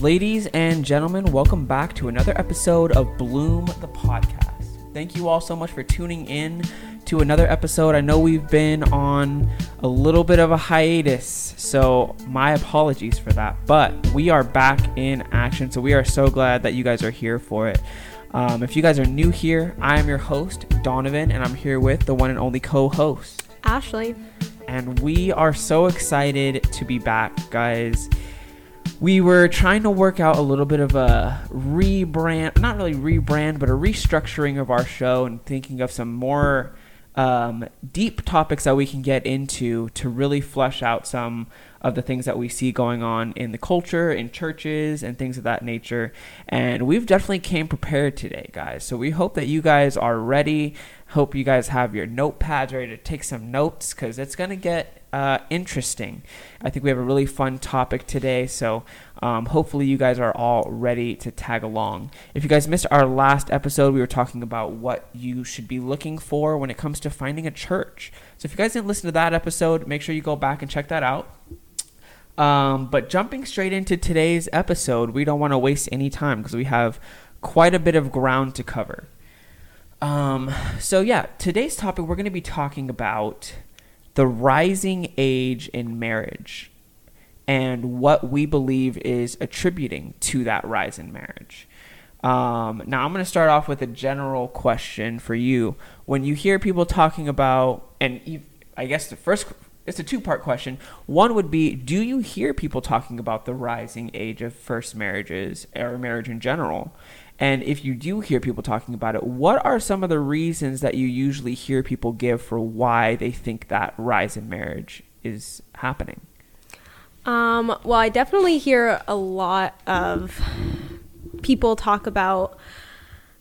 Ladies and gentlemen, welcome back to another episode of Bloom the Podcast. Thank you all so much for tuning in to another episode. I know we've been on a little bit of a hiatus, so my apologies for that. But we are back in action, so we are so glad that you guys are here for it. Um, if you guys are new here, I am your host, Donovan, and I'm here with the one and only co host, Ashley. And we are so excited to be back, guys we were trying to work out a little bit of a rebrand, not really rebrand, but a restructuring of our show and thinking of some more um, deep topics that we can get into to really flesh out some of the things that we see going on in the culture, in churches, and things of that nature. And we've definitely came prepared today, guys. So we hope that you guys are ready. Hope you guys have your notepads ready to take some notes because it's going to get uh, interesting. I think we have a really fun topic today, so um, hopefully you guys are all ready to tag along. If you guys missed our last episode, we were talking about what you should be looking for when it comes to finding a church. So if you guys didn't listen to that episode, make sure you go back and check that out. Um, but jumping straight into today's episode, we don't want to waste any time because we have quite a bit of ground to cover. Um, so yeah, today's topic we're going to be talking about the rising age in marriage and what we believe is attributing to that rise in marriage. Um, now, I'm going to start off with a general question for you. When you hear people talking about, and you, I guess the first, it's a two part question. One would be Do you hear people talking about the rising age of first marriages or marriage in general? And if you do hear people talking about it, what are some of the reasons that you usually hear people give for why they think that rise in marriage is happening? Um, well, I definitely hear a lot of people talk about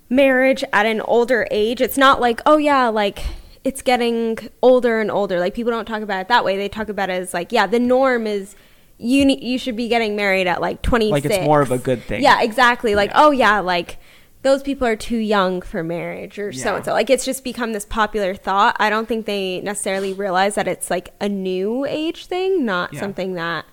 marriage at an older age. It's not like, oh, yeah, like it's getting older and older. Like people don't talk about it that way. They talk about it as like, yeah, the norm is you ne- you should be getting married at like 26. Like it's more of a good thing. Yeah, exactly. Like, yeah. oh yeah, like those people are too young for marriage or so and so. Like it's just become this popular thought. I don't think they necessarily realize that it's like a new age thing, not yeah. something that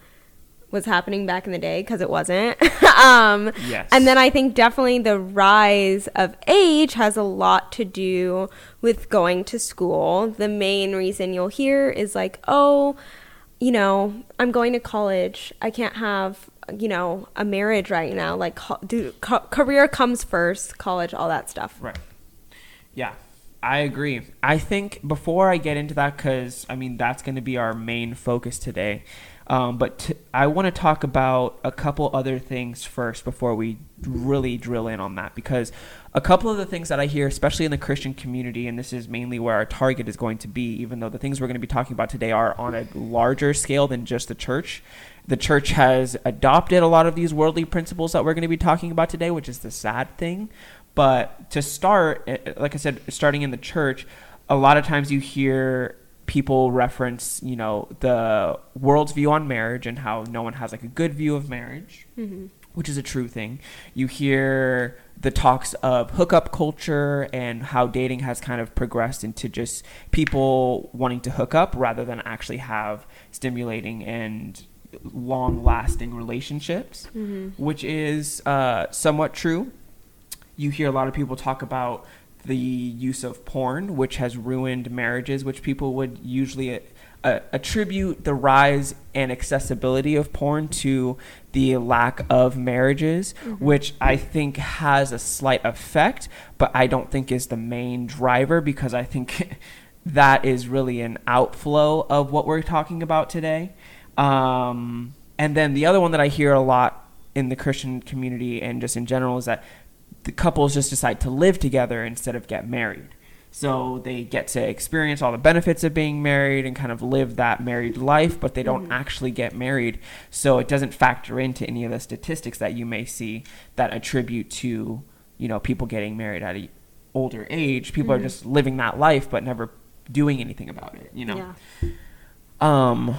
was happening back in the day because it wasn't. um, yes. And then I think definitely the rise of age has a lot to do with going to school. The main reason you'll hear is like, oh, you know, I'm going to college. I can't have, you know, a marriage right now. Like, do co- career comes first, college, all that stuff. Right. Yeah, I agree. I think before I get into that, because I mean that's going to be our main focus today. Um, but t- I want to talk about a couple other things first before we really drill in on that because a couple of the things that I hear, especially in the Christian community, and this is mainly where our target is going to be, even though the things we're going to be talking about today are on a larger scale than just the church. The church has adopted a lot of these worldly principles that we're going to be talking about today, which is the sad thing. But to start, eh, eh, like I said, starting in the church, a lot of times you hear people reference, you know, the world's view on marriage and how no one has like a good view of marriage, mm-hmm. Which is a true thing. You hear the talks of hookup culture and how dating has kind of progressed into just people wanting to hook up rather than actually have stimulating and long lasting relationships, mm-hmm. which is uh, somewhat true. You hear a lot of people talk about the use of porn, which has ruined marriages, which people would usually uh, attribute the rise and accessibility of porn to the lack of marriages, mm-hmm. which I think has a slight effect, but I don't think is the main driver because I think that is really an outflow of what we're talking about today. Um, and then the other one that I hear a lot in the Christian community and just in general is that the couples just decide to live together instead of get married. So they get to experience all the benefits of being married and kind of live that married life, but they don't mm-hmm. actually get married. So it doesn't factor into any of the statistics that you may see that attribute to, you know, people getting married at an older age. People mm-hmm. are just living that life but never doing anything about it, you know. Yeah. Um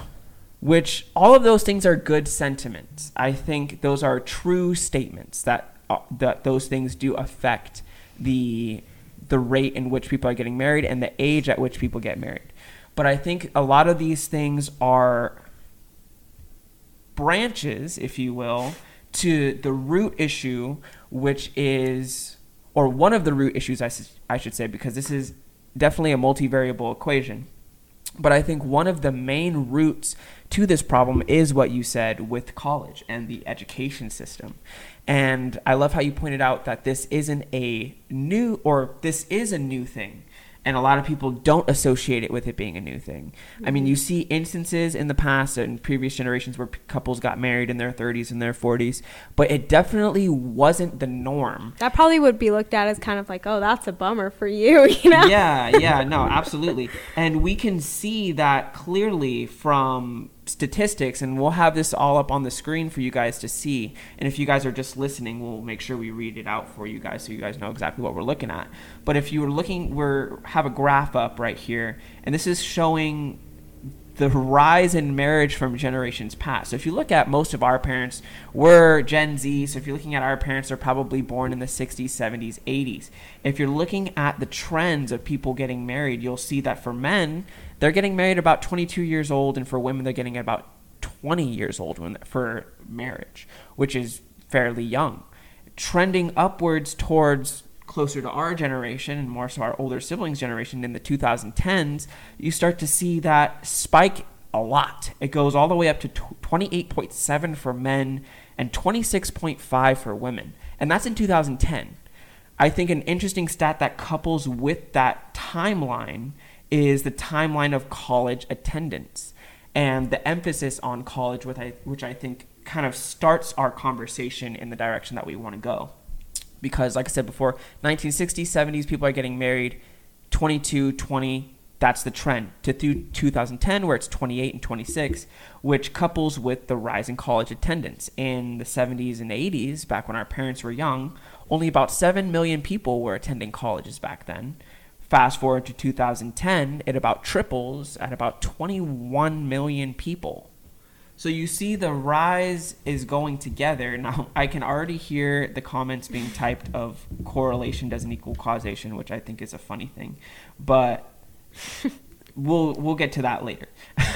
which all of those things are good sentiments. I think those are true statements that uh, that those things do affect the the rate in which people are getting married and the age at which people get married. But I think a lot of these things are branches, if you will, to the root issue, which is, or one of the root issues, I, I should say, because this is definitely a multivariable equation. But I think one of the main roots to this problem is what you said with college and the education system. And I love how you pointed out that this isn't a new, or this is a new thing and a lot of people don't associate it with it being a new thing. Mm-hmm. I mean, you mm-hmm. see instances in the past and previous generations where p- couples got married in their 30s and their 40s, but it definitely wasn't the norm. That probably would be looked at as kind of like, oh, that's a bummer for you, you know? Yeah, yeah, no, absolutely. and we can see that clearly from statistics and we'll have this all up on the screen for you guys to see and if you guys are just listening we'll make sure we read it out for you guys so you guys know exactly what we're looking at but if you were looking we're have a graph up right here and this is showing the rise in marriage from generations past. So if you look at most of our parents were Gen Z, so if you're looking at our parents, they're probably born in the 60s, 70s, 80s. If you're looking at the trends of people getting married, you'll see that for men, they're getting married about 22 years old, and for women, they're getting about 20 years old when, for marriage, which is fairly young. Trending upwards towards closer to our generation and more so our older siblings' generation in the 2010s, you start to see that spike a lot. It goes all the way up to 28.7 for men and 26.5 for women. And that's in 2010. I think an interesting stat that couples with that timeline is the timeline of college attendance and the emphasis on college, which I, which I think kind of starts our conversation in the direction that we want to go. Because, like I said before, 1960s, 70s, people are getting married 22, 20, that's the trend to through 2010 where it's 28 and 26 which couples with the rise in college attendance in the 70s and 80s back when our parents were young only about 7 million people were attending colleges back then Fast forward to 2010, it about triples at about 21 million people. So you see the rise is going together. Now I can already hear the comments being typed of correlation doesn't equal causation, which I think is a funny thing. But we'll we'll get to that later.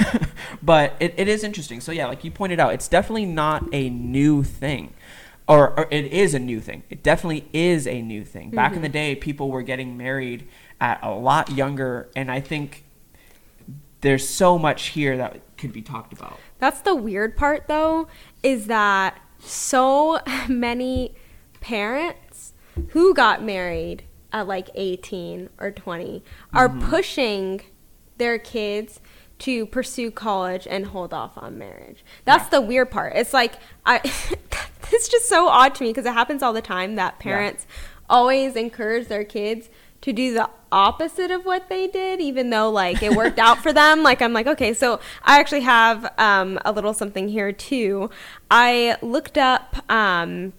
but it, it is interesting. So yeah, like you pointed out, it's definitely not a new thing. Or, or it is a new thing. It definitely is a new thing. Back mm-hmm. in the day, people were getting married at a lot younger, and I think there's so much here that could be talked about. That's the weird part, though, is that so many parents who got married at like 18 or 20 are mm-hmm. pushing their kids to pursue college and hold off on marriage. That's yeah. the weird part. It's like I it's just so odd to me because it happens all the time that parents yeah. always encourage their kids to do the opposite of what they did, even though like it worked out for them. Like I'm like, okay, so I actually have um, a little something here too. I looked up, um,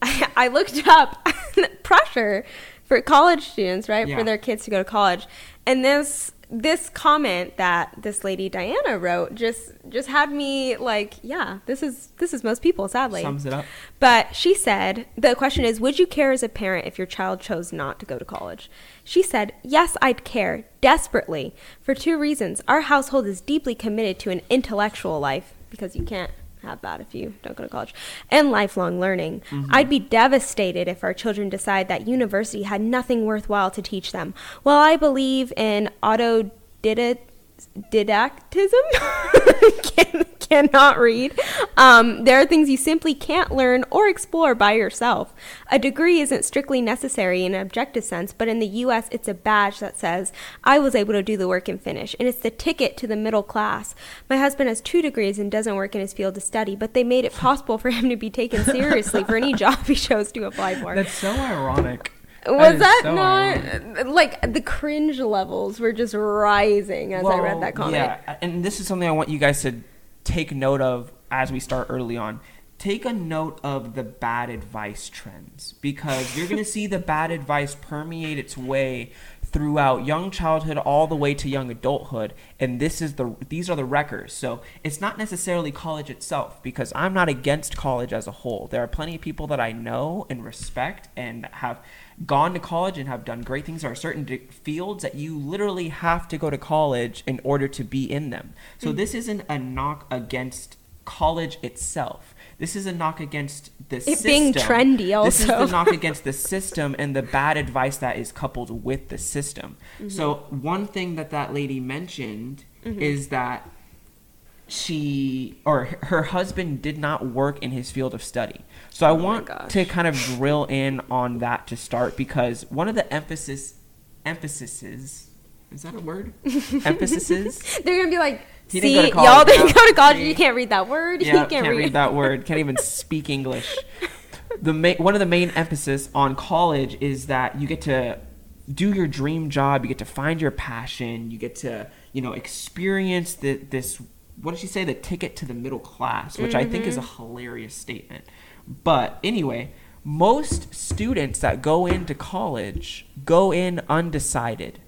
I, I looked up pressure for college students, right, yeah. for their kids to go to college, and this this comment that this lady Diana wrote just just had me like, yeah, this is this is most people, sadly. Sums it up. But she said the question is, would you care as a parent if your child chose not to go to college? She said, Yes, I'd care, desperately, for two reasons. Our household is deeply committed to an intellectual life, because you can't have that if you don't go to college, and lifelong learning. Mm-hmm. I'd be devastated if our children decide that university had nothing worthwhile to teach them. While I believe in autodidactism, can, cannot read. Um, there are things you simply can't learn or explore by yourself. A degree isn't strictly necessary in an objective sense, but in the U.S., it's a badge that says, I was able to do the work and finish, and it's the ticket to the middle class. My husband has two degrees and doesn't work in his field of study, but they made it possible for him to be taken seriously for any job he chose to apply for. That's so ironic was that, so not ironic. like the cringe levels were just rising as well, I read that comment? Yeah, and this is something I want you guys to take note of as we start early on. Take a note of the bad advice trends because you're going to see the bad advice permeate its way throughout young childhood all the way to young adulthood and this is the these are the wreckers so it's not necessarily college itself because i'm not against college as a whole there are plenty of people that i know and respect and have gone to college and have done great things. There are certain fields that you literally have to go to college in order to be in them. So mm-hmm. this isn't a knock against college itself. This is a knock against the it system. being trendy. Also, this is the knock against the system and the bad advice that is coupled with the system. Mm-hmm. So one thing that that lady mentioned mm-hmm. is that she or her husband did not work in his field of study. So I oh want to kind of drill in on that to start because one of the emphasis emphases is that a word? emphases. They're gonna be like, he see, y'all didn't go to college. You can't read that word. Yeah, can't, can't read. read that word. Can't even speak English. The ma- one of the main emphasis on college is that you get to do your dream job. You get to find your passion. You get to you know experience the, this what did she say? The ticket to the middle class, which mm-hmm. I think is a mm-hmm. hilarious statement. But anyway, most students that go into college go in undecided.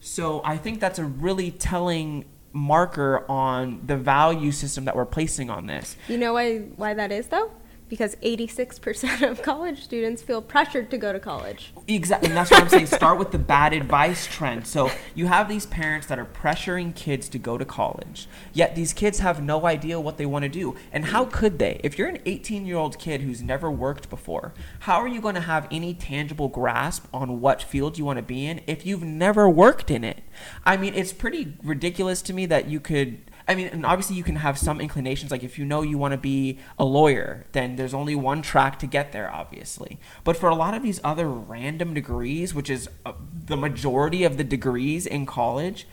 So I think that's a really telling marker on the value system that we're placing on this. You know why why that is though? Because 86% of college students feel pressured to go to college. Exactly. And that's what I'm saying. Start with the bad advice trend. So you have these parents that are pressuring kids to go to college, yet these kids have no idea what they want to do. And how could they? If you're an 18 year old kid who's never worked before, how are you going to have any tangible grasp on what field you want to be in if you've never worked in it? I mean, it's pretty ridiculous to me that you could I mean, and obviously you can have some inclinations. Like if you know you want to be a lawyer, then there's only one track to get there, obviously. But for a lot of these other random degrees, which is uh, the majority of the degrees in college,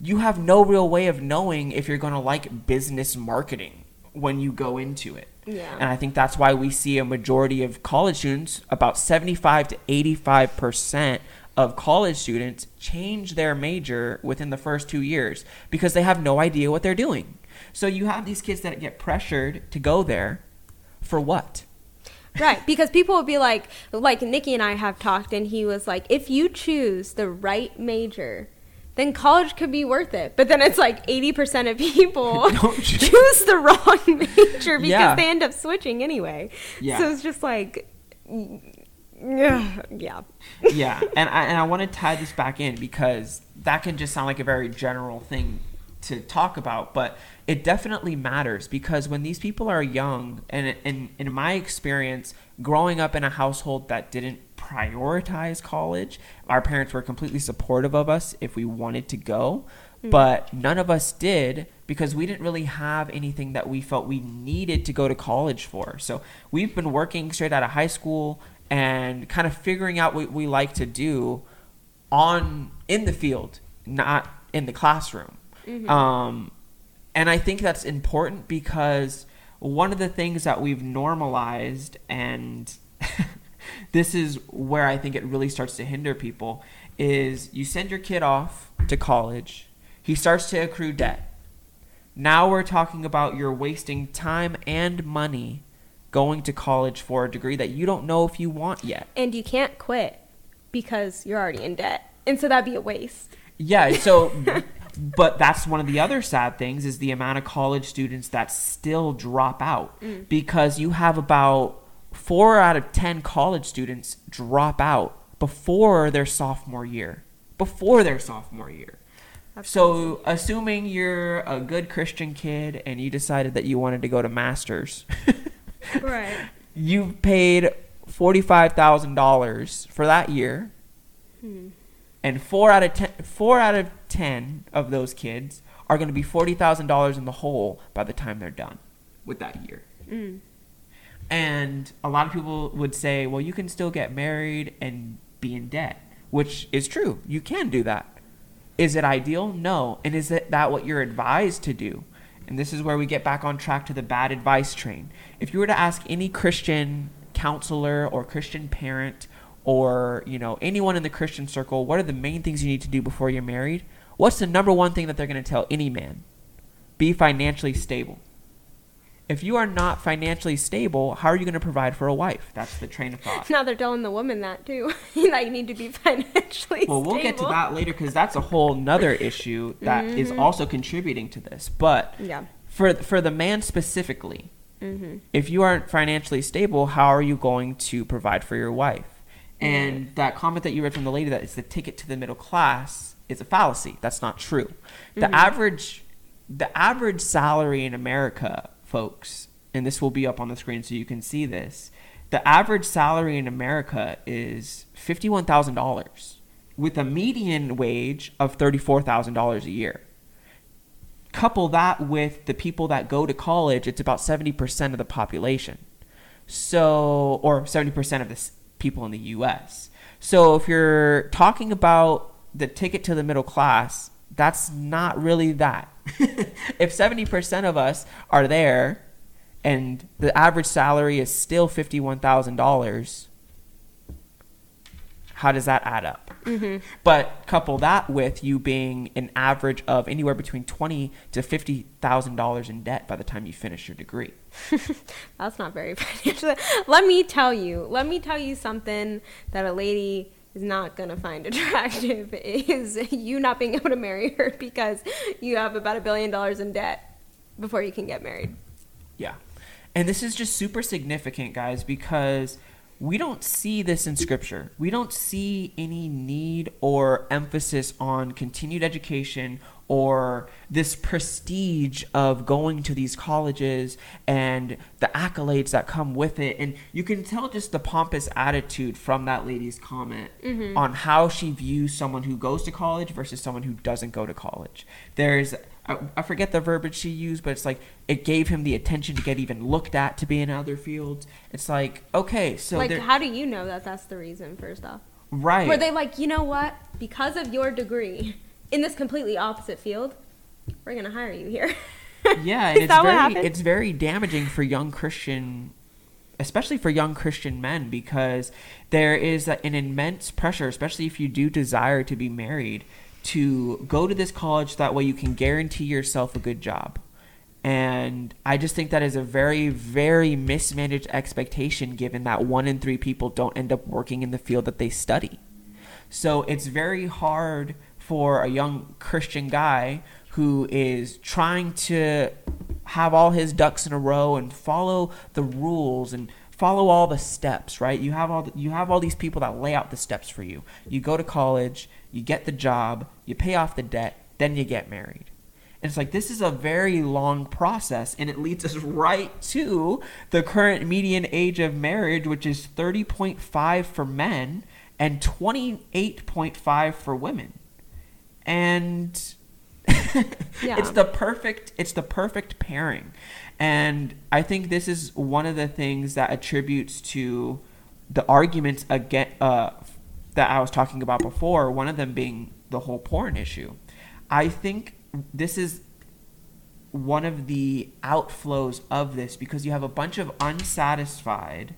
you have no real way of knowing if you're going to like business marketing when you go into it. Yeah. And I think that's why we see a majority of college students, about 75 to 85 percent of college students change their major within the first two years because they have no idea what they're doing. So you have these kids that get pressured to go there for what? right, because people will be like, like Nikki and I have talked, and he was like, if you choose the right major, then college could be worth it. But then it's like 80% of people choose the wrong major because yeah. they end up switching anyway. Yeah. So it's just like, yeah, yeah, yeah. And I and I want to tie this back in because that can just sound like a very general thing to talk about, but it definitely matters because when these people are young, and in in my experience, growing up in a household that didn't prioritize college, our parents were completely supportive of us if we wanted to go, mm. but none of us did because we didn't really have anything that we felt we needed to go to college for. So we've been working straight out of high school and kind of figuring out what we like to do on in the field, not in the classroom. Mm-hmm. Um, and I think that's important because one of the things that we've normalized, and this is where I think it really starts to hinder people, is you send your kid off to college, he starts to accrue debt. Now we're talking about you're wasting time and money going to college for a degree that you don't know if you want yet. And you can't quit because you're already in debt. And so that'd be a waste. Yeah, so but that's one of the other sad things is the amount of college students that still drop out mm. because you have about 4 out of 10 college students drop out before their sophomore year. Before their sophomore year. That's so, assuming you're a good Christian kid and you decided that you wanted to go to masters right. You've paid forty-five thousand dollars for that year, hmm. and four out of ten, four out of ten of those kids are going to be forty thousand dollars in the hole by the time they're done with that year. Mm. And a lot of people would say, well, you can still get married and be in debt, which is true. You can do that. Is it ideal? No. And is it that what you're advised to do? And this is where we get back on track to the bad advice train. If you were to ask any Christian counselor or Christian parent or, you know, anyone in the Christian circle, what are the main things you need to do before you're married? What's the number one thing that they're going to tell any man? Be financially stable. If you are not financially stable, how are you going to provide for a wife? That's the train of thought. Now they're telling the woman that too. that you need to be financially stable. well, we'll get to that later because that's a whole nother issue that mm-hmm. is also contributing to this. But yeah. for for the man specifically, mm-hmm. if you aren't financially stable, how are you going to provide for your wife? And that comment that you read from the lady that it's the ticket to the middle class is a fallacy. That's not true. The mm-hmm. average the average salary in America folks and this will be up on the screen so you can see this. The average salary in America is $51,000 with a median wage of $34,000 a year. Couple that with the people that go to college, it's about 70% of the population. So, or 70% of the people in the US. So, if you're talking about the ticket to the middle class, that's not really that. if 70% of us are there and the average salary is still $51,000, how does that add up? Mm-hmm. But couple that with you being an average of anywhere between twenty to fifty thousand dollars in debt by the time you finish your degree. That's not very financial. let me tell you. Let me tell you something that a lady is not going to find attractive is you not being able to marry her because you have about a billion dollars in debt before you can get married. Yeah. And this is just super significant, guys, because we don't see this in scripture. We don't see any need or emphasis on continued education or this prestige of going to these colleges and the accolades that come with it. And you can tell just the pompous attitude from that lady's comment mm-hmm. on how she views someone who goes to college versus someone who doesn't go to college. There's I, I forget the verbiage she used, but it's like it gave him the attention to get even looked at to be in other fields. It's like okay, so like how do you know that that's the reason? First off, right? Were they like you know what because of your degree in this completely opposite field, we're gonna hire you here. yeah, and it's very it's very damaging for young Christian especially for young Christian men, because there is an immense pressure, especially if you do desire to be married, to go to this college that way you can guarantee yourself a good job. And I just think that is a very, very mismanaged expectation given that one in three people don't end up working in the field that they study. So it's very hard for a young Christian guy who is trying to have all his ducks in a row and follow the rules and follow all the steps, right? You have all the, you have all these people that lay out the steps for you. You go to college, you get the job, you pay off the debt, then you get married. And it's like this is a very long process and it leads us right to the current median age of marriage which is 30.5 for men and 28.5 for women. And yeah. it's the perfect it's the perfect pairing. And I think this is one of the things that attributes to the arguments again uh, that I was talking about before. One of them being the whole porn issue. I think this is one of the outflows of this because you have a bunch of unsatisfied,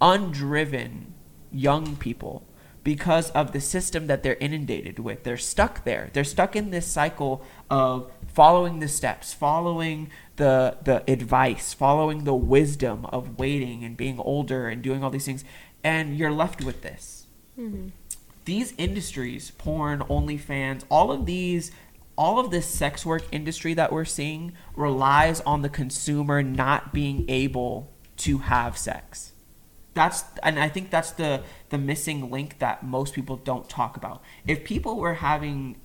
undriven young people because of the system that they're inundated with. They're stuck there. They're stuck in this cycle of following the steps, following the the advice, following the wisdom of waiting and being older and doing all these things, and you're left with this. Mm-hmm. These industries, porn, OnlyFans, all of these, all of this sex work industry that we're seeing relies on the consumer not being able to have sex. That's and I think that's the the missing link that most people don't talk about. If people were having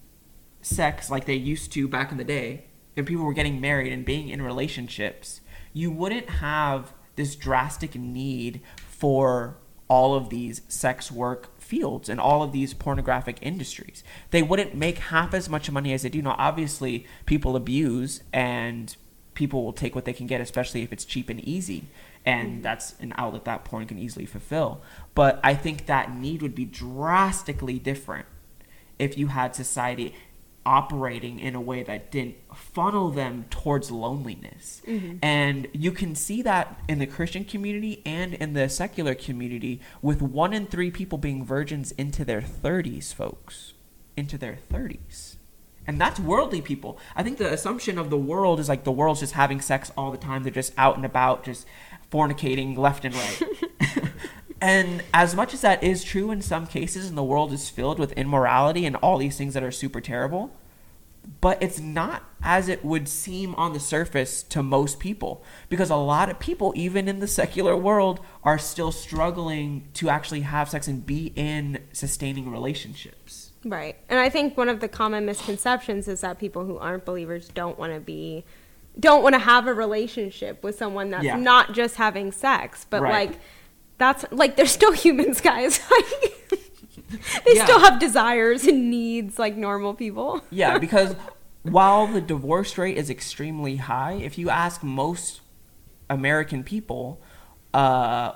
sex like they used to back in the day, and people were getting married and being in relationships, you wouldn't have this drastic need for all of these sex work fields and all of these pornographic industries. They wouldn't make half as much money as they do now. Obviously, people abuse and people will take what they can get, especially if it's cheap and easy. And mm-hmm. that's an outlet that porn can easily fulfill. But I think that need would be drastically different if you had society operating in a way that didn't funnel them towards loneliness. Mm-hmm. And you can see that in the Christian community and in the secular community with one in three people being virgins into their 30s, folks. Into their 30s. And that's worldly people. I think the assumption of the world is like the world's just having sex all the time. They're just out and about, just fornicating left and right. And as much as that is true in some cases, and the world is filled with immorality and all these things that are super terrible, but it's not as it would seem on the surface to most people. Because a lot of people, even in the secular world, are still struggling to actually have sex and be in sustaining relationships. Right. And I think one of the common misconceptions is that people who aren't believers don't want to be don't want to have a relationship with someone that's yeah. not just having sex, but right. like that's like they're still humans, guys. they yeah. still have desires and needs like normal people. yeah, because while the divorce rate is extremely high, if you ask most American people uh,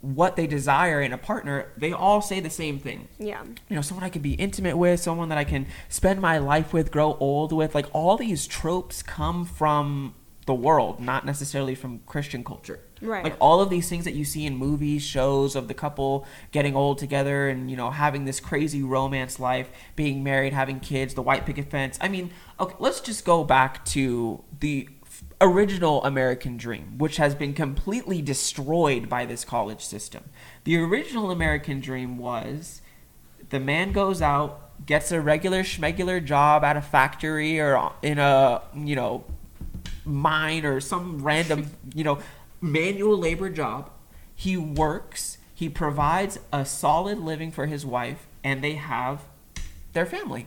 what they desire in a partner, they all say the same thing. Yeah. You know, someone I can be intimate with, someone that I can spend my life with, grow old with. Like all these tropes come from the world, not necessarily from Christian culture. Right. Like all of these things that you see in movies, shows of the couple getting old together and, you know, having this crazy romance life, being married, having kids, the white picket fence. I mean, okay, let's just go back to the original American dream, which has been completely destroyed by this college system. The original American dream was the man goes out, gets a regular schmegular job at a factory or in a, you know, mine or some random, you know, manual labor job. He works, he provides a solid living for his wife, and they have their family.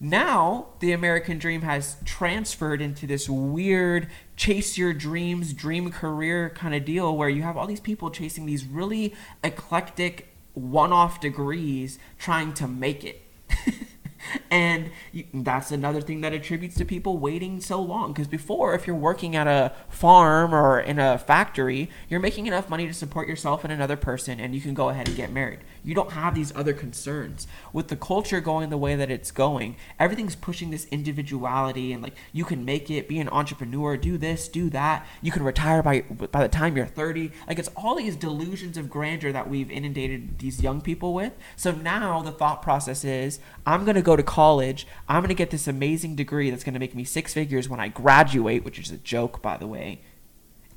Now, the American dream has transferred into this weird chase your dreams, dream career kind of deal where you have all these people chasing these really eclectic one off degrees trying to make it. and you, that's another thing that attributes to people waiting so long because before if you're working at a farm or in a factory you're making enough money to support yourself and another person and you can go ahead and get married you don't have these other concerns. With the culture going the way that it's going everything's pushing this individuality and like you can make it be an entrepreneur do this do that. You can retire by by the time you're 30 like it's all these delusions of grandeur that we've inundated these young people with. So now the thought process is i'm going to go to college. I'm going to get this amazing degree that's going to make me six figures when i graduate which is a joke by the way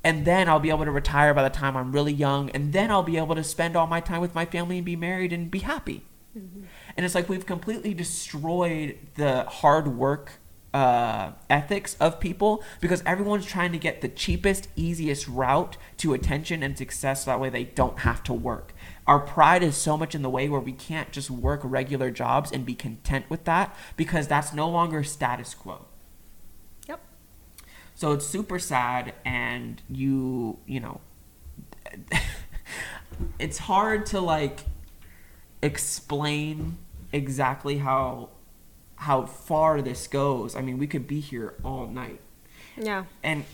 and then I'll be able to retire by the time I'm really young, and then I'll be able to spend all my time with my family and be married and be happy. Mm-hmm. And it's like we've completely destroyed the hard work uh, ethics of people because everyone's trying to get the cheapest, easiest route to attention and success. So that way they don't have to work. Our pride is so much in the way where we can't just work regular jobs and be content with that because that's no longer status quo. So it's super sad, and you, you know, it's hard to like explain exactly how how far this goes. I mean, we could be here all night. Yeah. And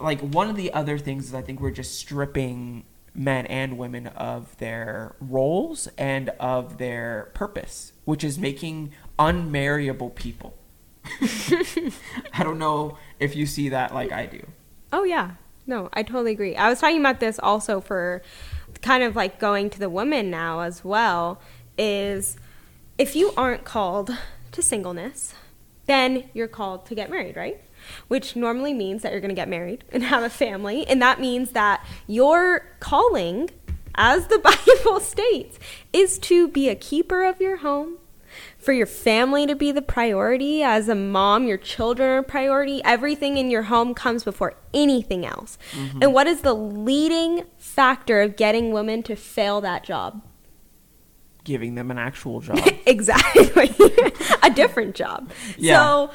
like one of the other things is I think we're just stripping men and women of their roles and of their purpose, which is making unmarriable people. I don't know if you see that like I do. Oh yeah. No, I totally agree. I was talking about this also for kind of like going to the woman now as well is if you aren't called to singleness, then you're called to get married, right? Which normally means that you're going to get married and have a family, and that means that your calling as the Bible states is to be a keeper of your home for your family to be the priority. As a mom, your children are priority. Everything in your home comes before anything else. Mm-hmm. And what is the leading factor of getting women to fail that job? Giving them an actual job. exactly. a different job. Yeah. So,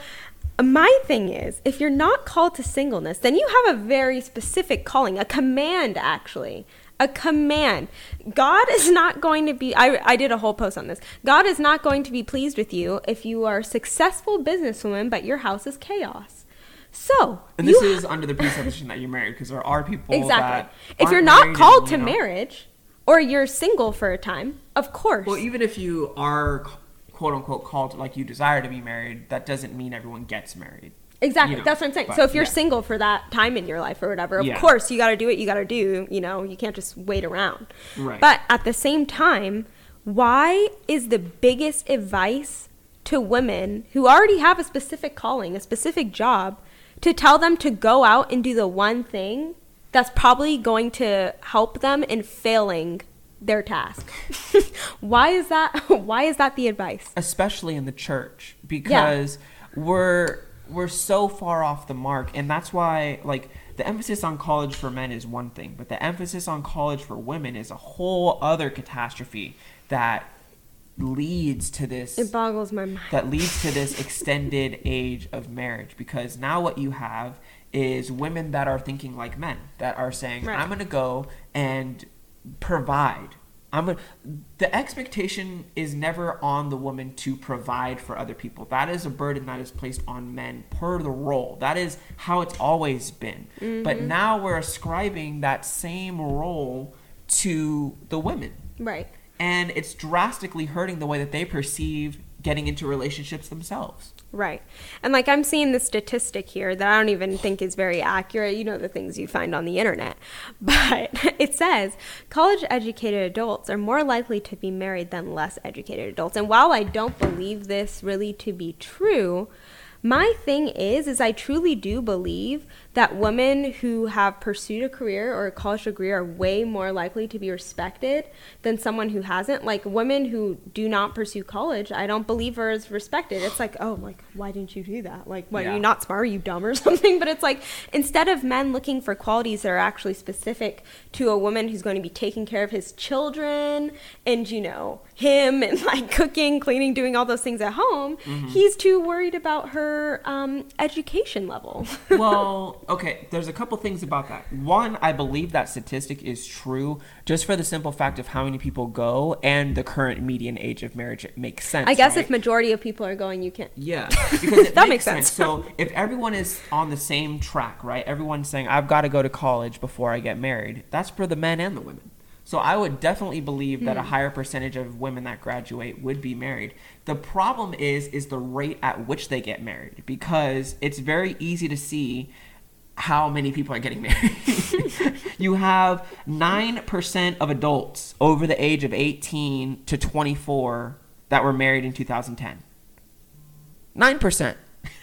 my thing is, if you're not called to singleness, then you have a very specific calling, a command actually a command. God is not going to be, I, I did a whole post on this. God is not going to be pleased with you if you are a successful businesswoman, but your house is chaos. So, and this is under the presupposition that you're married because there are people exactly. if you're not called and, you to know, marriage or you're single for a time, of course. Well, even if you are quote unquote called like you desire to be married, that doesn't mean everyone gets married. Exactly. You know, That's what I'm saying. But, so if you're yeah. single for that time in your life or whatever, of yeah. course you got to do what you got to do. You know, you can't just wait around. Right. But at the same time, why is the biggest advice to women who already have a specific calling, a specific job, to tell them to go out and do the one thing that's probably going to help them in failing their task. why is that why is that the advice? Especially in the church because yeah. we're we're so far off the mark and that's why like the emphasis on college for men is one thing but the emphasis on college for women is a whole other catastrophe that leads to this it boggles my mind that leads to this extended age of marriage because now what you have is women that are thinking like men that are saying right. i'm going to go and provide i'm gonna, the expectation is never on the woman to provide for other people. That is a burden that is placed on men per the role. That is how it's always been. Mm-hmm. but now we're ascribing that same role to the women. Right. And it's drastically hurting the way that they perceive getting into relationships themselves. Right. And like I'm seeing the statistic here that I don't even think is very accurate. You know, the things you find on the internet. But it says college educated adults are more likely to be married than less educated adults. And while I don't believe this really to be true, my thing is is I truly do believe that women who have pursued a career or a college degree are way more likely to be respected than someone who hasn't. Like women who do not pursue college, I don't believe are as respected. It's like, oh, like why didn't you do that? Like, what? Yeah. Are you not smart? Are you dumb or something? But it's like instead of men looking for qualities that are actually specific to a woman who's going to be taking care of his children and you know him and like cooking, cleaning, doing all those things at home, mm-hmm. he's too worried about her um, education level. well okay, there's a couple things about that. One, I believe that statistic is true just for the simple fact of how many people go and the current median age of marriage. It makes sense. I guess right? if majority of people are going, you can't. Yeah, because that makes, sense. sense. So if everyone is on the same track, right? Everyone's saying, I've got to go to college before I get married. That's for the men and the women. So I would definitely believe that a hmm. higher percentage of women that graduate would be married. The problem is is the rate at which they get married because it's very easy to see how many people are getting married. you have 9% of adults over the age of 18 to 24 that were married in 2010. 9%.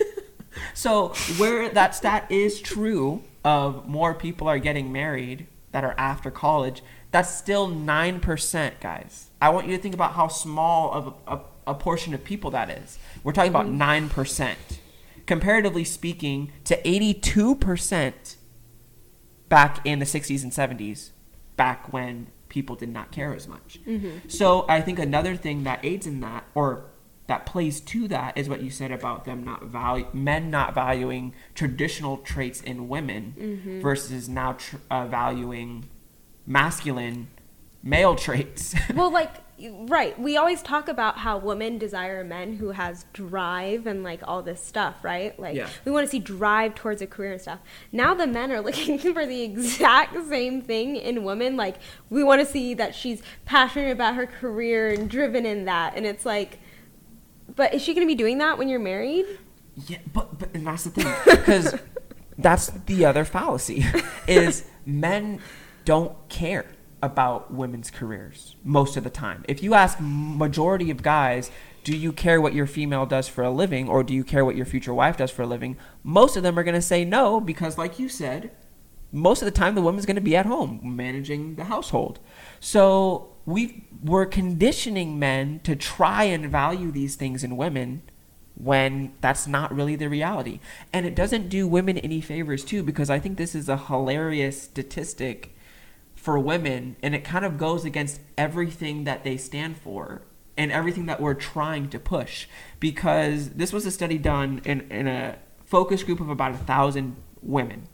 so, where that stat is true of more people are getting married that are after college, that's still 9%, guys. I want you to think about how small of a, a, a portion of people that is. We're talking about mm. 9%. Comparatively speaking, to 82% back in the 60s and 70s, back when people did not care as much. Mm-hmm. So I think another thing that aids in that, or that plays to that, is what you said about them not value men not valuing traditional traits in women mm-hmm. versus now tr- uh, valuing masculine male traits. well, like right. We always talk about how women desire men who has drive and like all this stuff right? Like yeah. we want to see drive towards a career and stuff. Now the men are looking for the exact same thing in women. Like we want to see that she's passionate about her career and driven in that. And it's like but is she going to be doing that when you're married? Yeah but but and that's the thing because that's the other fallacy is men don't care about women's careers most of the time. If you ask majority of guys, do you care what your female does for a living or do you care what your future wife does for a living? Most of them are going to say no because like you said, most of the time the woman's going to be at home managing the household. So we we're conditioning men to try and value these things in women when that's not really the reality. And it doesn't do women any favors too because I think this is a hilarious statistic for women and it kind of goes against everything that they stand for and everything that we're trying to push. Because this was a study done in, in a focus group of about a thousand women.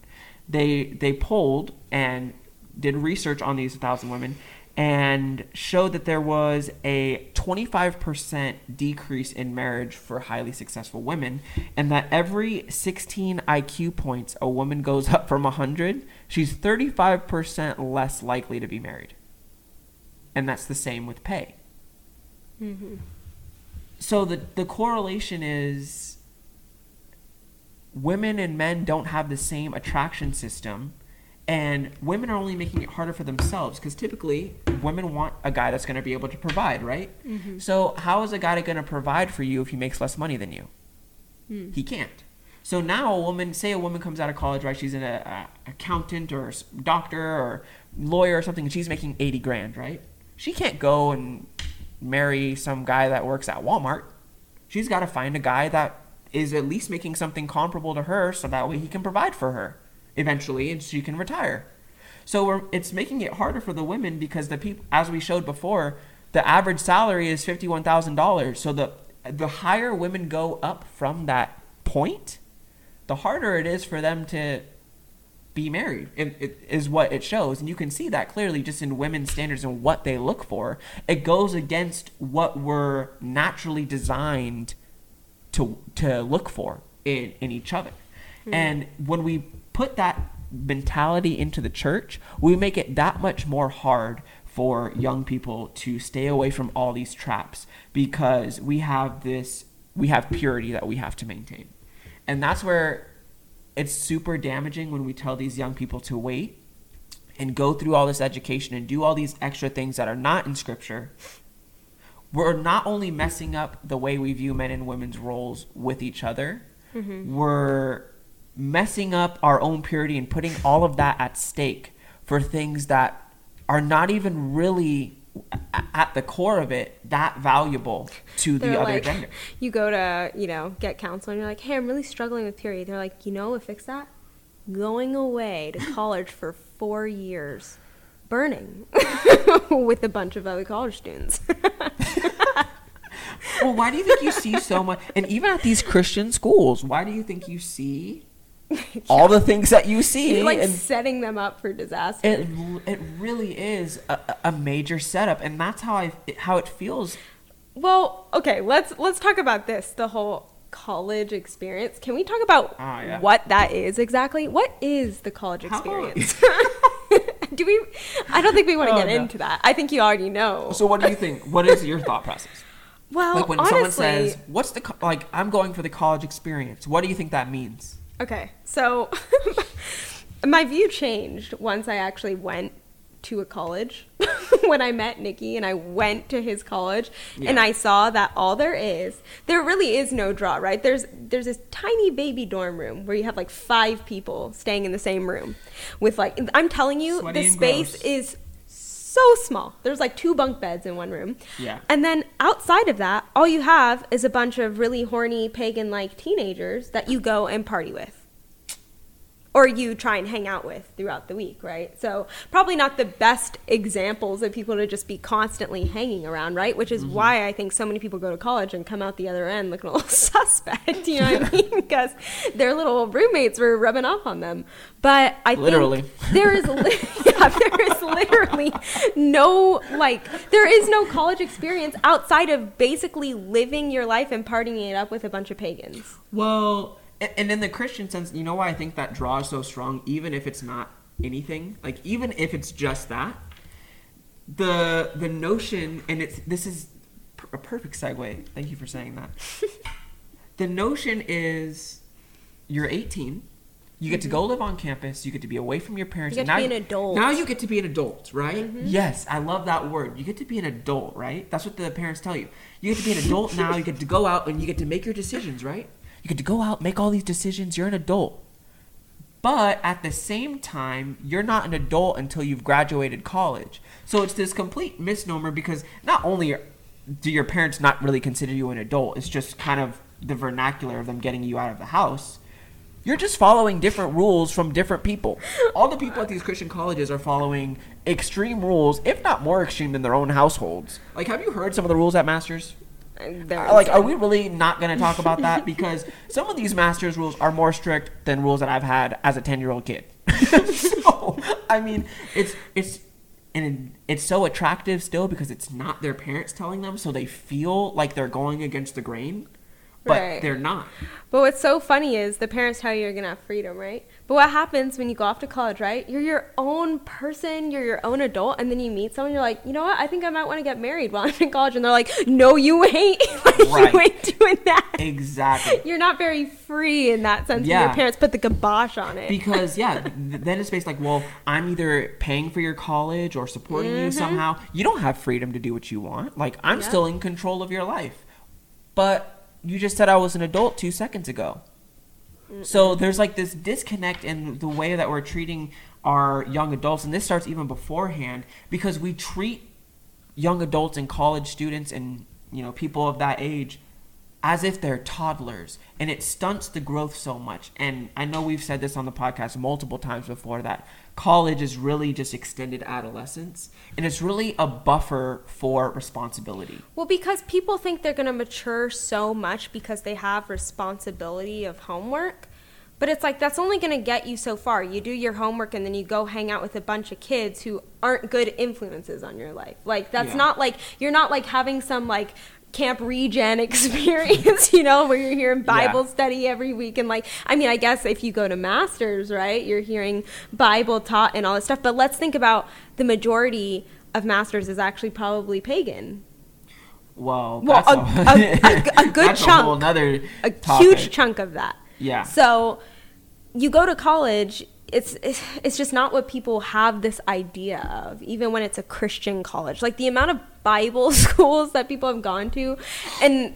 They they polled and did research on these thousand women and showed that there was a 25% decrease in marriage for highly successful women and that every 16 IQ points a woman goes up from 100 she's 35% less likely to be married and that's the same with pay mm-hmm. so the, the correlation is women and men don't have the same attraction system and women are only making it harder for themselves because typically women want a guy that's going to be able to provide, right? Mm-hmm. So how is a guy going to provide for you if he makes less money than you? Mm. He can't. So now a woman, say a woman comes out of college, right? She's an a, a accountant or a doctor or lawyer or something, and she's making eighty grand, right? She can't go and marry some guy that works at Walmart. She's got to find a guy that is at least making something comparable to her, so that way he can provide for her eventually, and she can retire. So it's making it harder for the women because the people, as we showed before, the average salary is $51,000. So the the higher women go up from that point, the harder it is for them to be married it, it is what it shows. And you can see that clearly just in women's standards and what they look for. It goes against what we're naturally designed to to look for in in each other. Mm-hmm. and when we put that mentality into the church we make it that much more hard for young people to stay away from all these traps because we have this we have purity that we have to maintain and that's where it's super damaging when we tell these young people to wait and go through all this education and do all these extra things that are not in scripture we're not only messing up the way we view men and women's roles with each other mm-hmm. we're messing up our own purity and putting all of that at stake for things that are not even really at the core of it that valuable to the other like, gender. You go to, you know, get counseling, and you're like, hey, I'm really struggling with period. They're like, you know what fix that? Going away to college for four years, burning with a bunch of other college students. well, why do you think you see so much? And even at these Christian schools, why do you think you see all the things that you see You're like and setting them up for disaster. It, it really is a, a major setup and that's how i how it feels. Well okay let's let's talk about this the whole college experience. Can we talk about ah, yeah. what that is exactly? What is the college experience? Do we i don't think we want to oh, get no. into that. I think you already know. So what do you think? What is your thought process? Well like when honestly, someone says what's the like i'm going for the college experience what do you think that means Okay, so my view changed once I actually went to a college when I met Nikki and I went to his college yeah. and I saw that all there is there really is no draw, right? There's there's this tiny baby dorm room where you have like five people staying in the same room with like I'm telling you Sweaty the space gross. is so small. There's like two bunk beds in one room. Yeah. And then outside of that, all you have is a bunch of really horny pagan like teenagers that you go and party with or you try and hang out with throughout the week, right? So probably not the best examples of people to just be constantly hanging around, right? Which is mm-hmm. why I think so many people go to college and come out the other end looking a little suspect, you know what I mean? Because their little roommates were rubbing off on them. But I literally there is li- yeah, there is literally no like there is no college experience outside of basically living your life and partying it up with a bunch of pagans. Well, and in the Christian sense, you know why I think that draw is so strong, even if it's not anything, like even if it's just that, the the notion, and it's this is a perfect segue. Thank you for saying that. the notion is, you're 18. You get mm-hmm. to go live on campus. You get to be away from your parents. You get to be an adult. Now you get to be an adult, right? Mm-hmm. Yes, I love that word. You get to be an adult, right? That's what the parents tell you. You get to be an adult now. You get to go out and you get to make your decisions, right? You get to go out, make all these decisions. You're an adult. But at the same time, you're not an adult until you've graduated college. So it's this complete misnomer because not only do your parents not really consider you an adult, it's just kind of the vernacular of them getting you out of the house. You're just following different rules from different people. All the people at these Christian colleges are following extreme rules, if not more extreme than their own households. Like, have you heard some of the rules at Masters? Uh, like, are we really not going to talk about that? Because some of these masters rules are more strict than rules that I've had as a ten year old kid. so, I mean, it's it's and it's so attractive still because it's not their parents telling them, so they feel like they're going against the grain, but right. they're not. But what's so funny is the parents tell you you're gonna have freedom, right? But what happens when you go off to college, right? You're your own person, you're your own adult, and then you meet someone, you're like, you know what? I think I might want to get married while I'm in college. And they're like, no, you ain't. like, right. You ain't doing that. Exactly. You're not very free in that sense. Yeah. Your parents put the kibosh on it. Because, yeah, then it's based like, well, I'm either paying for your college or supporting mm-hmm. you somehow. You don't have freedom to do what you want. Like, I'm yeah. still in control of your life. But you just said I was an adult two seconds ago. So there's like this disconnect in the way that we're treating our young adults, and this starts even beforehand because we treat young adults and college students and you know people of that age as if they're toddlers and it stunts the growth so much. And i know we've said this on the podcast multiple times before that college is really just extended adolescence and it's really a buffer for responsibility. Well, because people think they're going to mature so much because they have responsibility of homework. But it's like that's only going to get you so far. You do your homework and then you go hang out with a bunch of kids who aren't good influences on your life. Like that's yeah. not like you're not like having some like camp regen experience, you know, where you're hearing Bible yeah. study every week. And like, I mean, I guess if you go to masters, right, you're hearing Bible taught and all this stuff. But let's think about the majority of masters is actually probably pagan. Well, well, a, a, a, a, good chunk, a, a huge chunk of that. Yeah. So you go to college it's, it's just not what people have this idea of even when it's a christian college. Like the amount of bible schools that people have gone to and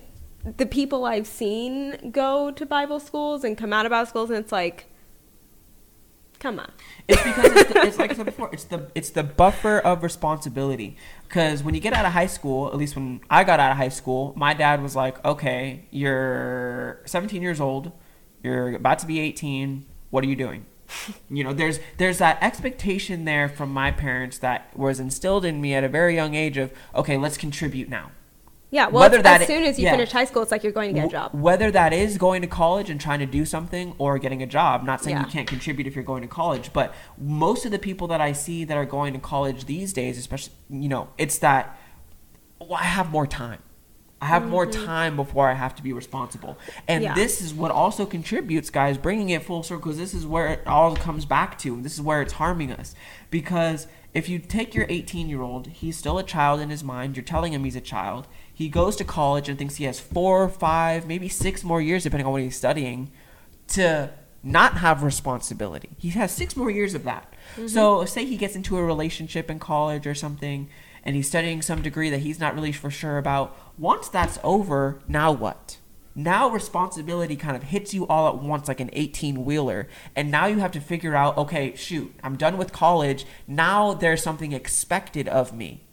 the people i've seen go to bible schools and come out of bible schools and it's like come on. It's because it's, the, it's like i said before it's the it's the buffer of responsibility. Because when you get out of high school at least when i got out of high school my dad was like okay you're 17 years old. You're about to be 18 what are you doing you know there's there's that expectation there from my parents that was instilled in me at a very young age of okay let's contribute now. Yeah well whether that as soon as you yeah, finish high school it's like you're going to get a job. whether that is going to college and trying to do something or getting a job not saying yeah. you can't contribute if you're going to college but most of the people that i see that are going to college these days especially you know it's that well, i have more time I have mm-hmm. more time before I have to be responsible. And yeah. this is what also contributes, guys, bringing it full circle, because this is where it all comes back to. This is where it's harming us. Because if you take your 18 year old, he's still a child in his mind, you're telling him he's a child. He goes to college and thinks he has four, five, maybe six more years, depending on what he's studying, to not have responsibility. He has six more years of that. Mm-hmm. So, say he gets into a relationship in college or something, and he's studying some degree that he's not really for sure about once that's over, now what? Now responsibility kind of hits you all at once like an 18 wheeler. And now you have to figure out okay, shoot, I'm done with college. Now there's something expected of me.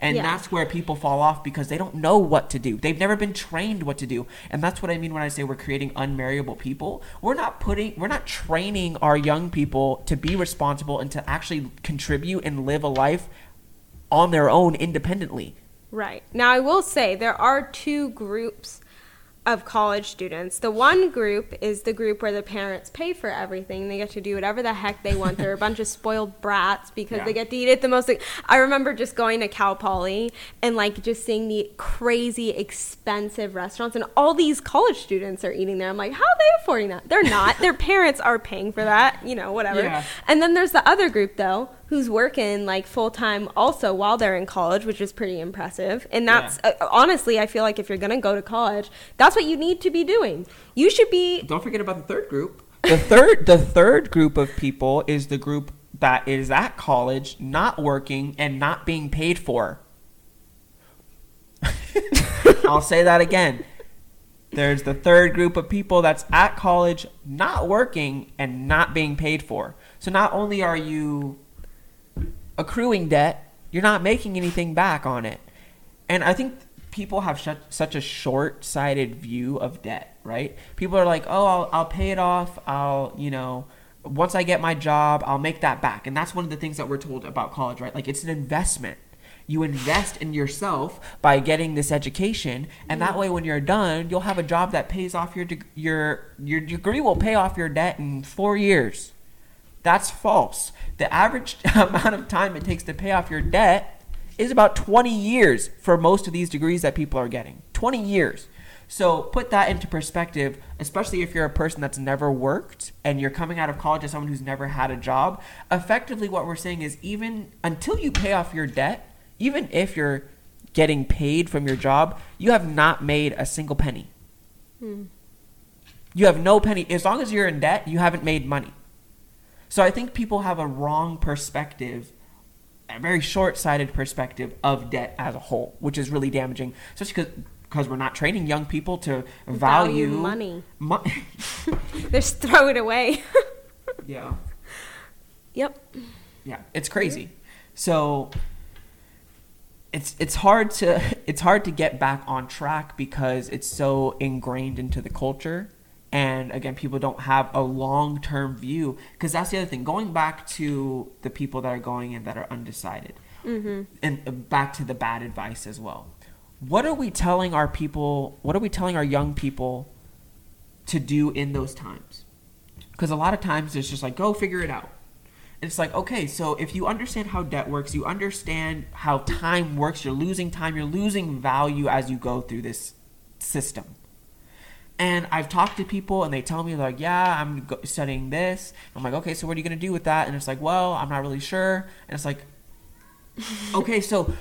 And yeah. that's where people fall off because they don't know what to do. They've never been trained what to do. And that's what I mean when I say we're creating unmarriable people. We're not putting we're not training our young people to be responsible and to actually contribute and live a life on their own independently. Right. Now, I will say there are two groups of college students. The one group is the group where the parents pay for everything. They get to do whatever the heck they want. They're a bunch of spoiled brats because yeah. they get to eat at the most. I remember just going to Cal Poly and like just seeing the crazy expensive restaurants, and all these college students are eating there. I'm like, how are they affording that? They're not. Their parents are paying for that. You know, whatever. Yeah. And then there's the other group though who's working like full time also while they're in college, which is pretty impressive. And that's yeah. uh, honestly, I feel like if you're going to go to college, that's what you need to be doing. You should be. Don't forget about the third group. The third, the third group of people is the group that is at college, not working and not being paid for. I'll say that again. There's the third group of people that's at college, not working and not being paid for. So not only are you accruing debt, you're not making anything back on it. And I think people have sh- such a short-sighted view of debt, right? People are like, "Oh, I'll, I'll pay it off. I'll, you know, once I get my job, I'll make that back." And that's one of the things that we're told about college, right? Like it's an investment. You invest in yourself by getting this education, and that way, when you're done, you'll have a job that pays off your de- your your degree will pay off your debt in four years. That's false. The average amount of time it takes to pay off your debt is about 20 years for most of these degrees that people are getting. 20 years. So put that into perspective, especially if you're a person that's never worked and you're coming out of college as someone who's never had a job. Effectively, what we're saying is even until you pay off your debt, even if you're getting paid from your job, you have not made a single penny. Hmm. You have no penny. As long as you're in debt, you haven't made money. So I think people have a wrong perspective, a very short-sighted perspective of debt as a whole, which is really damaging, especially because because we're not training young people to value, value money. Mo- Just throw it away. yeah. Yep. Yeah, it's crazy. So it's it's hard to it's hard to get back on track because it's so ingrained into the culture and again people don't have a long-term view. Because that's the other thing. Going back to the people that are going in that are undecided. Mm-hmm. and uh, back to the bad advice as well. What are we telling our people what are we telling our young people to do in those times? Because a lot of times it's just like go figure it out. And it's like okay so if you understand how debt works you understand how time works you're losing time you're losing value as you go through this system and I've talked to people and they tell me like, yeah, I'm studying this. I'm like, okay, so what are you gonna do with that? And it's like, well, I'm not really sure. And it's like, okay, so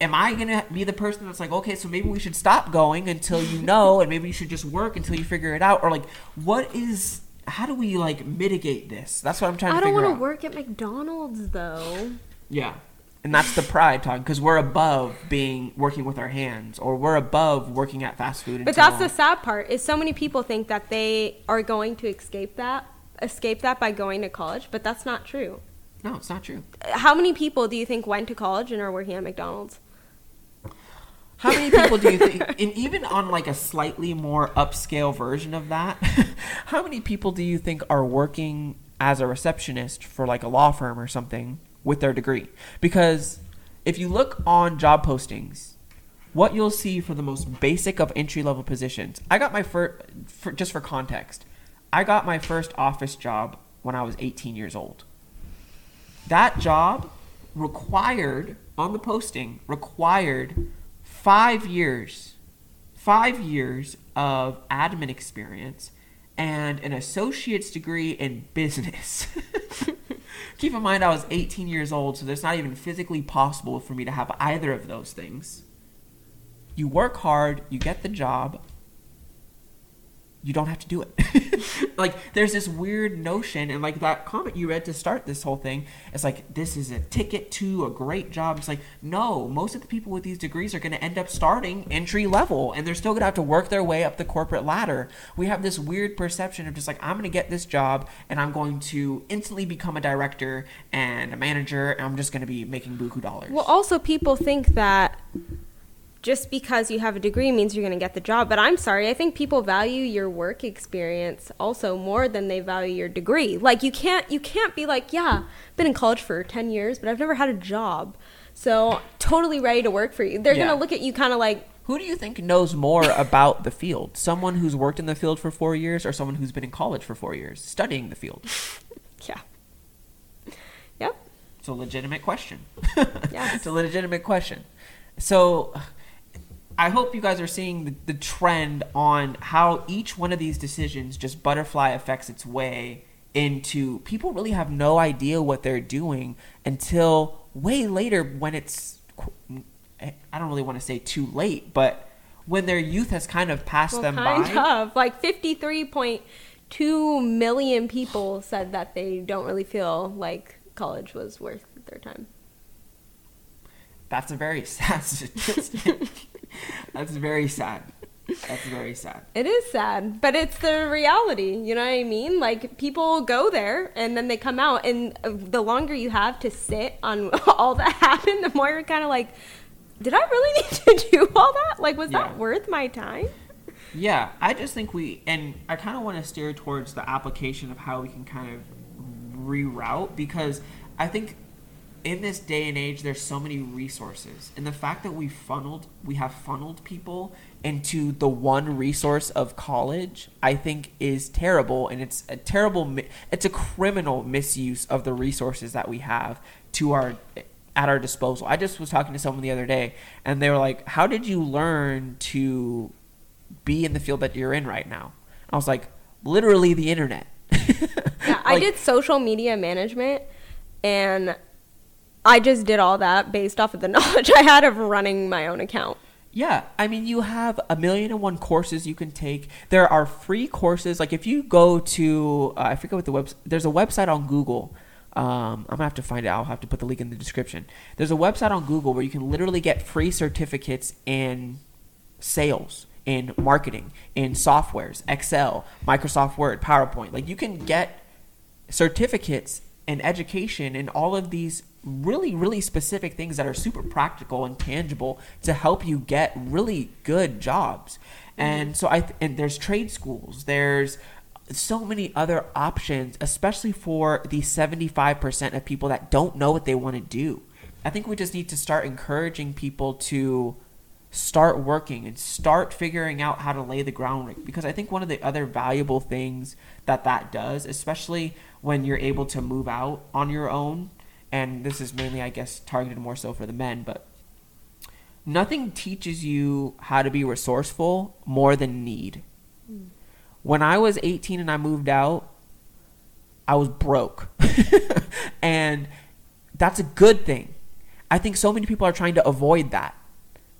am I gonna be the person that's like, okay, so maybe we should stop going until you know, and maybe you should just work until you figure it out, or like, what is? How do we like mitigate this? That's what I'm trying I to. I don't want to work at McDonald's though. Yeah and that's the pride talking because we're above being working with our hands or we're above working at fast food but that's the sad part is so many people think that they are going to escape that escape that by going to college but that's not true. No it's not true. How many people do you think went to college and are working at mcdonald's? How many people do you think and even on like a slightly more upscale version of that how many people do you think are working as a receptionist for like a law firm or something with their degree. Because if you look on job postings, what you'll see for the most basic of entry level positions, I got my first, for, just for context, I got my first office job when I was 18 years old. That job required, on the posting, required five years, five years of admin experience and an associate's degree in business. Keep in mind, I was 18 years old, so it's not even physically possible for me to have either of those things. You work hard, you get the job, you don't have to do it. like there's this weird notion and like that comment you read to start this whole thing, it's like this is a ticket to a great job. It's like no, most of the people with these degrees are going to end up starting entry level and they're still going to have to work their way up the corporate ladder. We have this weird perception of just like I'm going to get this job and I'm going to instantly become a director and a manager and I'm just going to be making buku dollars. Well, also people think that just because you have a degree means you're going to get the job. But I'm sorry, I think people value your work experience also more than they value your degree. Like you can't you can't be like, yeah, I've been in college for 10 years, but I've never had a job. So, totally ready to work for you. They're yeah. going to look at you kind of like who do you think knows more about the field? Someone who's worked in the field for 4 years or someone who's been in college for 4 years studying the field? yeah. Yep. It's a legitimate question. Yeah. it's a legitimate question. So I hope you guys are seeing the, the trend on how each one of these decisions just butterfly affects its way into people really have no idea what they're doing until way later when it's I don't really want to say too late, but when their youth has kind of passed well, them kind by. Of. Like 53.2 million people said that they don't really feel like college was worth their time. That's a very sad statistic. That's very sad. That's very sad. It is sad, but it's the reality. You know what I mean? Like people go there and then they come out, and uh, the longer you have to sit on all that happened, the more you're kind of like, did I really need to do all that? Like, was yeah. that worth my time? Yeah, I just think we, and I kind of want to steer towards the application of how we can kind of reroute because I think in this day and age there's so many resources. And the fact that we funneled we have funneled people into the one resource of college i think is terrible. And it's a terrible it's a criminal misuse of the resources that we have to our at our disposal. I just was talking to someone the other day and they were like how did you learn to be in the field that you're in right now? I was like literally the internet. Yeah, like, i did social media management and I just did all that based off of the knowledge I had of running my own account. Yeah, I mean, you have a million and one courses you can take. There are free courses. Like if you go to, uh, I forget what the web. There's a website on Google. Um, I'm gonna have to find it. I'll have to put the link in the description. There's a website on Google where you can literally get free certificates in sales, in marketing, in softwares, Excel, Microsoft Word, PowerPoint. Like you can get certificates and education in all of these really really specific things that are super practical and tangible to help you get really good jobs. Mm-hmm. And so i th- and there's trade schools there's so many other options especially for the 75% of people that don't know what they want to do. I think we just need to start encouraging people to start working and start figuring out how to lay the groundwork because i think one of the other valuable things that that does especially when you're able to move out on your own and this is mainly, I guess, targeted more so for the men, but nothing teaches you how to be resourceful more than need. Mm. When I was 18 and I moved out, I was broke. and that's a good thing. I think so many people are trying to avoid that.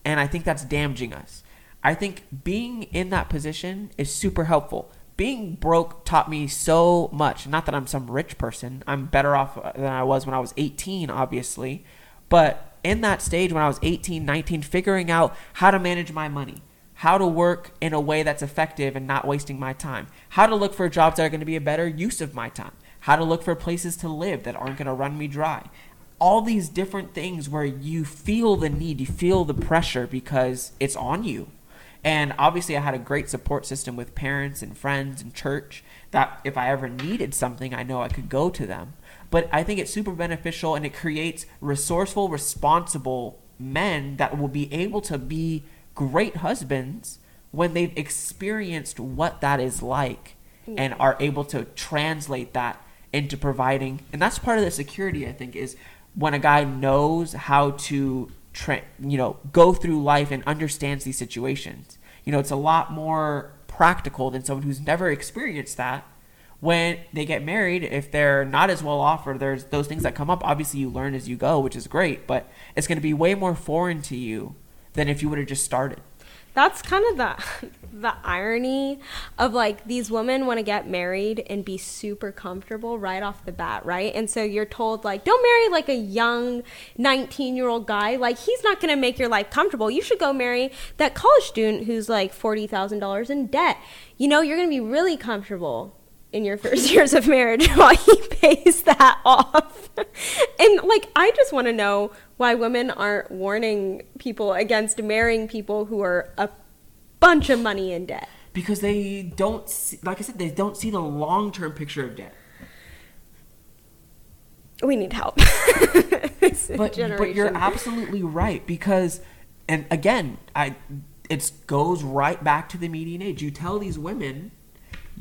And I think that's damaging us. I think being in that position is super helpful being broke taught me so much. Not that I'm some rich person. I'm better off uh, than I was when I was 18, obviously. But in that stage when I was 18, 19, figuring out how to manage my money, how to work in a way that's effective and not wasting my time, how to look for jobs that are going to be a better use of my time, how to look for places to live that aren't going to run me dry. All these different things where you feel the need, you feel the pressure because it's on you and obviously, I had a great support system with parents and friends and church that if I ever needed something, I know I could go to them. But I think it's super beneficial and it creates resourceful, responsible men that will be able to be great husbands when they've experienced what that is like and are able to translate that into providing. And that's part of the security, I think, is when a guy knows how to tra- you know go through life and understands these situations. You know, it's a lot more practical than someone who's never experienced that. When they get married, if they're not as well off or there's those things that come up, obviously you learn as you go, which is great, but it's going to be way more foreign to you than if you would have just started that's kind of the the irony of like these women want to get married and be super comfortable right off the bat, right? And so you're told like don't marry like a young 19-year-old guy, like he's not going to make your life comfortable. You should go marry that college student who's like $40,000 in debt. You know, you're going to be really comfortable in your first years of marriage while he pays that off. and like I just want to know why women aren't warning people against marrying people who are a bunch of money in debt. Because they don't see, like I said they don't see the long-term picture of debt. We need help. but, but you're absolutely right because and again, I it goes right back to the median age. You tell these women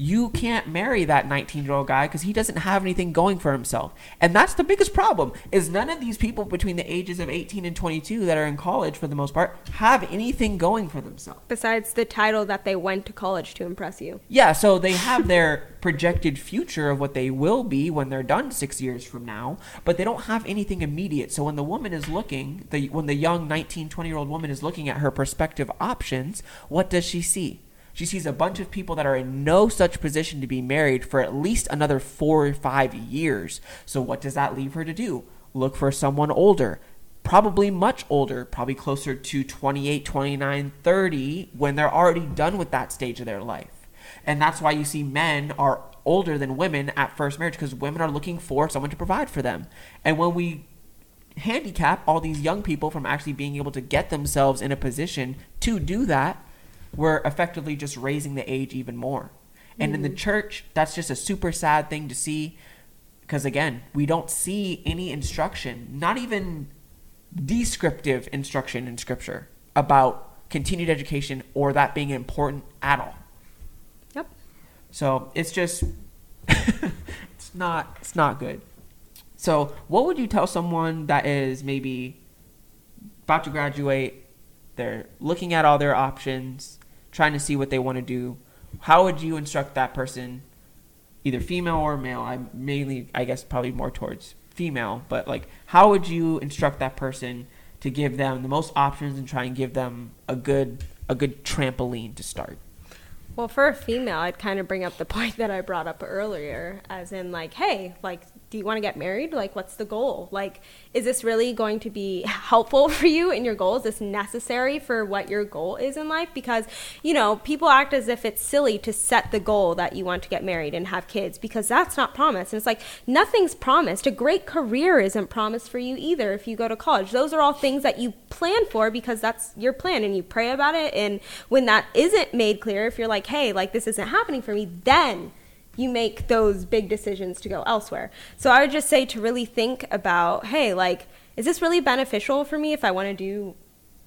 you can't marry that 19 year old guy because he doesn't have anything going for himself. And that's the biggest problem is none of these people between the ages of 18 and 22 that are in college for the most part have anything going for themselves. Besides the title that they went to college to impress you. Yeah so they have their projected future of what they will be when they're done six years from now but they don't have anything immediate. So when the woman is looking the when the young 19 20 year old woman is looking at her prospective options what does she see she sees a bunch of people that are in no such position to be married for at least another four or five years. So, what does that leave her to do? Look for someone older, probably much older, probably closer to 28, 29, 30 when they're already done with that stage of their life. And that's why you see men are older than women at first marriage because women are looking for someone to provide for them. And when we handicap all these young people from actually being able to get themselves in a position to do that, we're effectively just raising the age even more. And mm. in the mm. church, that's just a super sad thing to see because, again, we don't see any instruction, not even descriptive instruction in Scripture about continued education or that being important at all. Yep. So it's just, it's not, it's not good. So, what would you tell someone that is maybe about to graduate? They're looking at all their options trying to see what they want to do, how would you instruct that person, either female or male? I mainly, I guess, probably more towards female, but like, how would you instruct that person to give them the most options and try and give them a good a good trampoline to start? Well, for a female, I'd kind of bring up the point that I brought up earlier, as in, like, hey, like, do you want to get married? Like, what's the goal? Like, is this really going to be helpful for you in your goals? Is this necessary for what your goal is in life? Because, you know, people act as if it's silly to set the goal that you want to get married and have kids because that's not promised. And it's like, nothing's promised. A great career isn't promised for you either if you go to college. Those are all things that you plan for because that's your plan and you pray about it. And when that isn't made clear, if you're like, hey, like, this isn't happening for me, then you make those big decisions to go elsewhere. So I would just say to really think about, hey, like, is this really beneficial for me if I want to do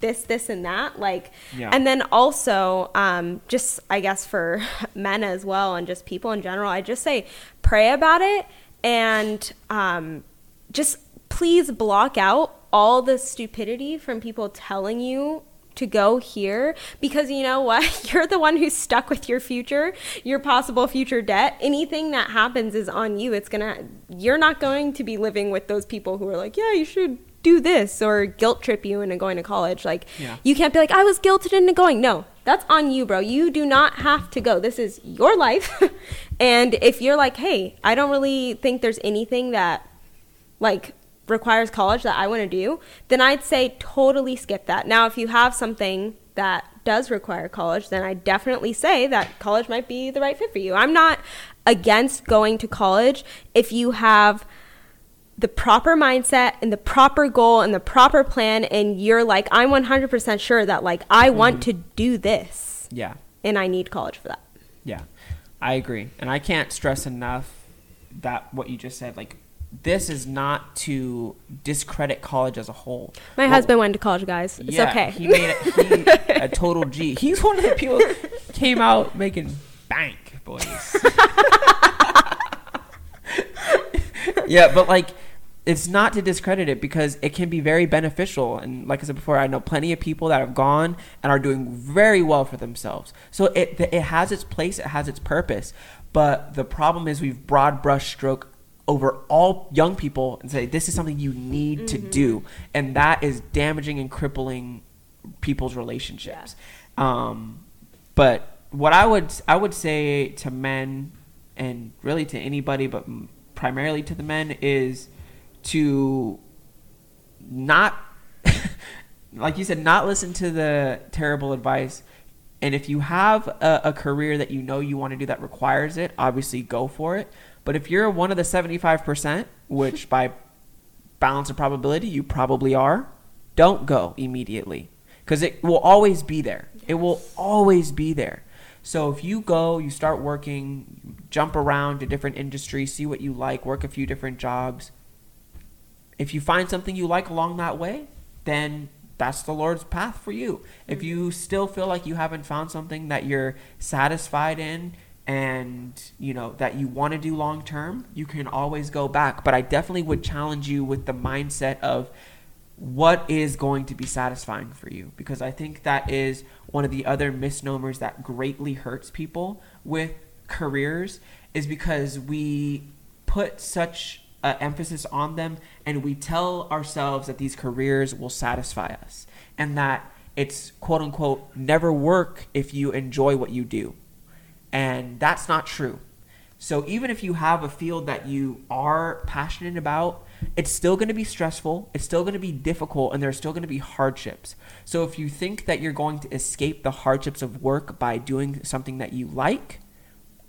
this, this, and that? Like, yeah. and then also, um, just I guess for men as well and just people in general, I just say pray about it and um, just please block out all the stupidity from people telling you to go here because you know what? You're the one who's stuck with your future, your possible future debt. Anything that happens is on you. It's gonna, you're not going to be living with those people who are like, yeah, you should do this or guilt trip you into going to college. Like, yeah. you can't be like, I was guilted into going. No, that's on you, bro. You do not have to go. This is your life. and if you're like, hey, I don't really think there's anything that, like, requires college that I want to do, then I'd say totally skip that. Now, if you have something that does require college, then I definitely say that college might be the right fit for you. I'm not against going to college if you have the proper mindset and the proper goal and the proper plan and you're like I'm 100% sure that like I mm-hmm. want to do this. Yeah. And I need college for that. Yeah. I agree. And I can't stress enough that what you just said like this is not to discredit college as a whole. My well, husband went to college, guys. It's yeah, okay. He made a, he, a total G. He's one of the people came out making bank, boys. yeah, but like it's not to discredit it because it can be very beneficial. And like I said before, I know plenty of people that have gone and are doing very well for themselves. So it it has its place, it has its purpose. But the problem is we've broad brush stroke over all young people and say this is something you need mm-hmm. to do and that is damaging and crippling people's relationships yeah. um, but what i would i would say to men and really to anybody but primarily to the men is to not like you said not listen to the terrible advice and if you have a, a career that you know you want to do that requires it obviously go for it but if you're one of the 75%, which by balance of probability you probably are, don't go immediately because it will always be there. Yes. It will always be there. So if you go, you start working, jump around to different industries, see what you like, work a few different jobs. If you find something you like along that way, then that's the Lord's path for you. If mm-hmm. you still feel like you haven't found something that you're satisfied in, and you know that you want to do long term you can always go back. But i definitely would challenge you with the mindset of what is going to be satisfying for you. Because i think that is one of the other misnomers that greatly hurts people with careers is because we put such uh, emphasis on them and we tell ourselves that these careers will satisfy us and that it's quote unquote never work if you enjoy what you do and that's not true. So even if you have a field that you are passionate about, it's still going to be stressful, it's still going to be difficult, and there's still going to be hardships. So if you think that you're going to escape the hardships of work by doing something that you like,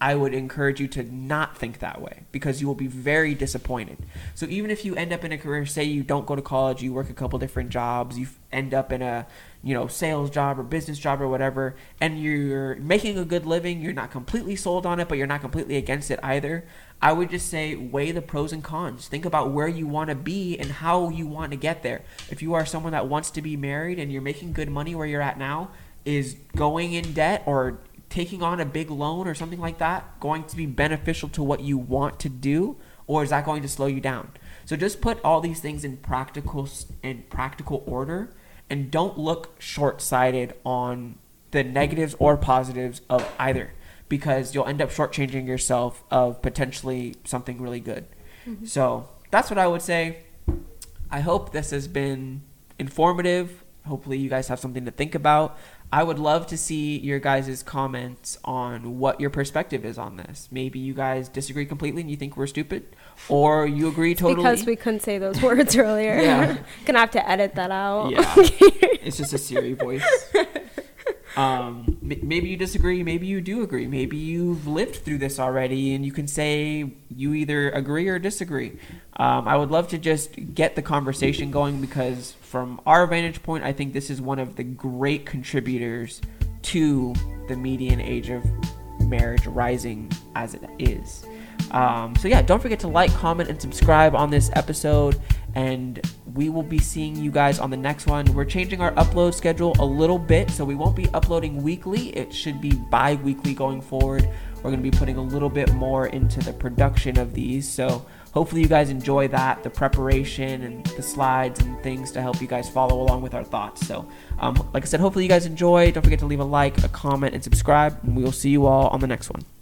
I would encourage you to not think that way because you will be very disappointed. So even if you end up in a career, say you don't go to college, you work a couple different jobs, you end up in a you know sales job or business job or whatever, and you're making a good living, you're not completely sold on it, but you're not completely against it either. I would just say weigh the pros and cons. Think about where you want to be and how you want to get there. If you are someone that wants to be married and you're making good money where you're at now, is going in debt or taking on a big loan or something like that going to be beneficial to what you want to do or is that going to slow you down so just put all these things in practical in practical order and don't look short-sighted on the negatives or positives of either because you'll end up shortchanging yourself of potentially something really good mm-hmm. so that's what i would say i hope this has been informative hopefully you guys have something to think about. I would love to see your guys' comments on what your perspective is on this. Maybe you guys disagree completely and you think we're stupid, or you agree totally. Because we couldn't say those words earlier. yeah. Gonna have to edit that out. Yeah. it's just a Siri voice. Um, maybe you disagree, maybe you do agree, maybe you've lived through this already and you can say you either agree or disagree. Um, I would love to just get the conversation going because, from our vantage point, I think this is one of the great contributors to the median age of marriage rising as it is. Um, so, yeah, don't forget to like, comment, and subscribe on this episode. And we will be seeing you guys on the next one. We're changing our upload schedule a little bit, so we won't be uploading weekly. It should be bi weekly going forward. We're going to be putting a little bit more into the production of these. So, hopefully, you guys enjoy that the preparation and the slides and things to help you guys follow along with our thoughts. So, um, like I said, hopefully, you guys enjoy. Don't forget to leave a like, a comment, and subscribe. And we will see you all on the next one.